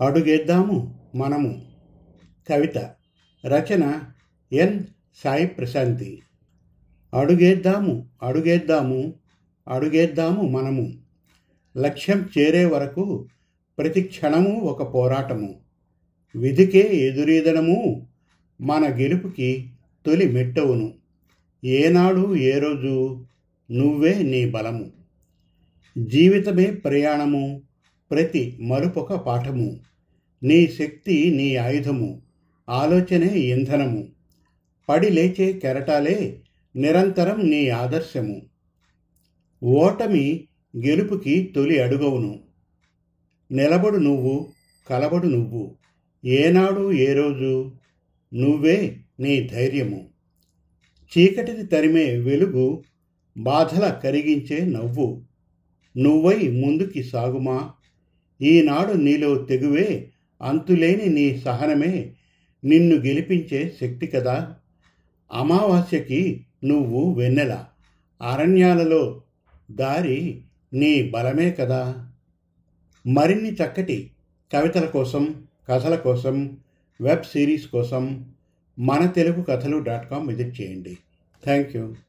అడుగేద్దాము మనము. కవిత రచన ఎన్. సాయి ప్రశాంతి అడుగేద్దాము అడుగేద్దాము అడుగేద్దాము మనము. లక్ష్యం చేరే వరకు ప్రతి క్షణము ఒక పోరాటము. విధికే ఎదురీదనము మన గెలుపుకి తొలి మెట్టవును. ఏనాడు ఏ రోజు నువ్వే నీ బలము. జీవితమే ప్రయాణము ప్రతి మరుపొక పాఠము. నీ శక్తి నీ ఆయుధము ఆలోచనే ఇంధనము. పడి లేచే కెరటాలే నిరంతరం నీ ఆదర్శము. ఓటమి గెలుపుకి తొలి అడుగవును. నిలబడు నువ్వు కలబడు నువ్వు. ఏనాడు ఏ రోజు? నువ్వే నీ ధైర్యము. చీకటిని తరిమే వెలుగు బాధల కరిగించే నవ్వు. నువ్వై ముందుకి సాగుమా? ఈనాడు నీలో తెగువే అంతులేని నీ సహనమే. నిన్ను గెలిపించే శక్తి కదా. అమావాస్యకి నువ్వు వెన్నెల. అరణ్యాలలో దారి నీ బలమే కదా. మరిన్ని చక్కటి కవితల కోసం కథల కోసం వెబ్ సిరీస్ కోసం మన తెలుగు కథలు డాట్ కామ్ విజిట్ చేయండి. Thank you.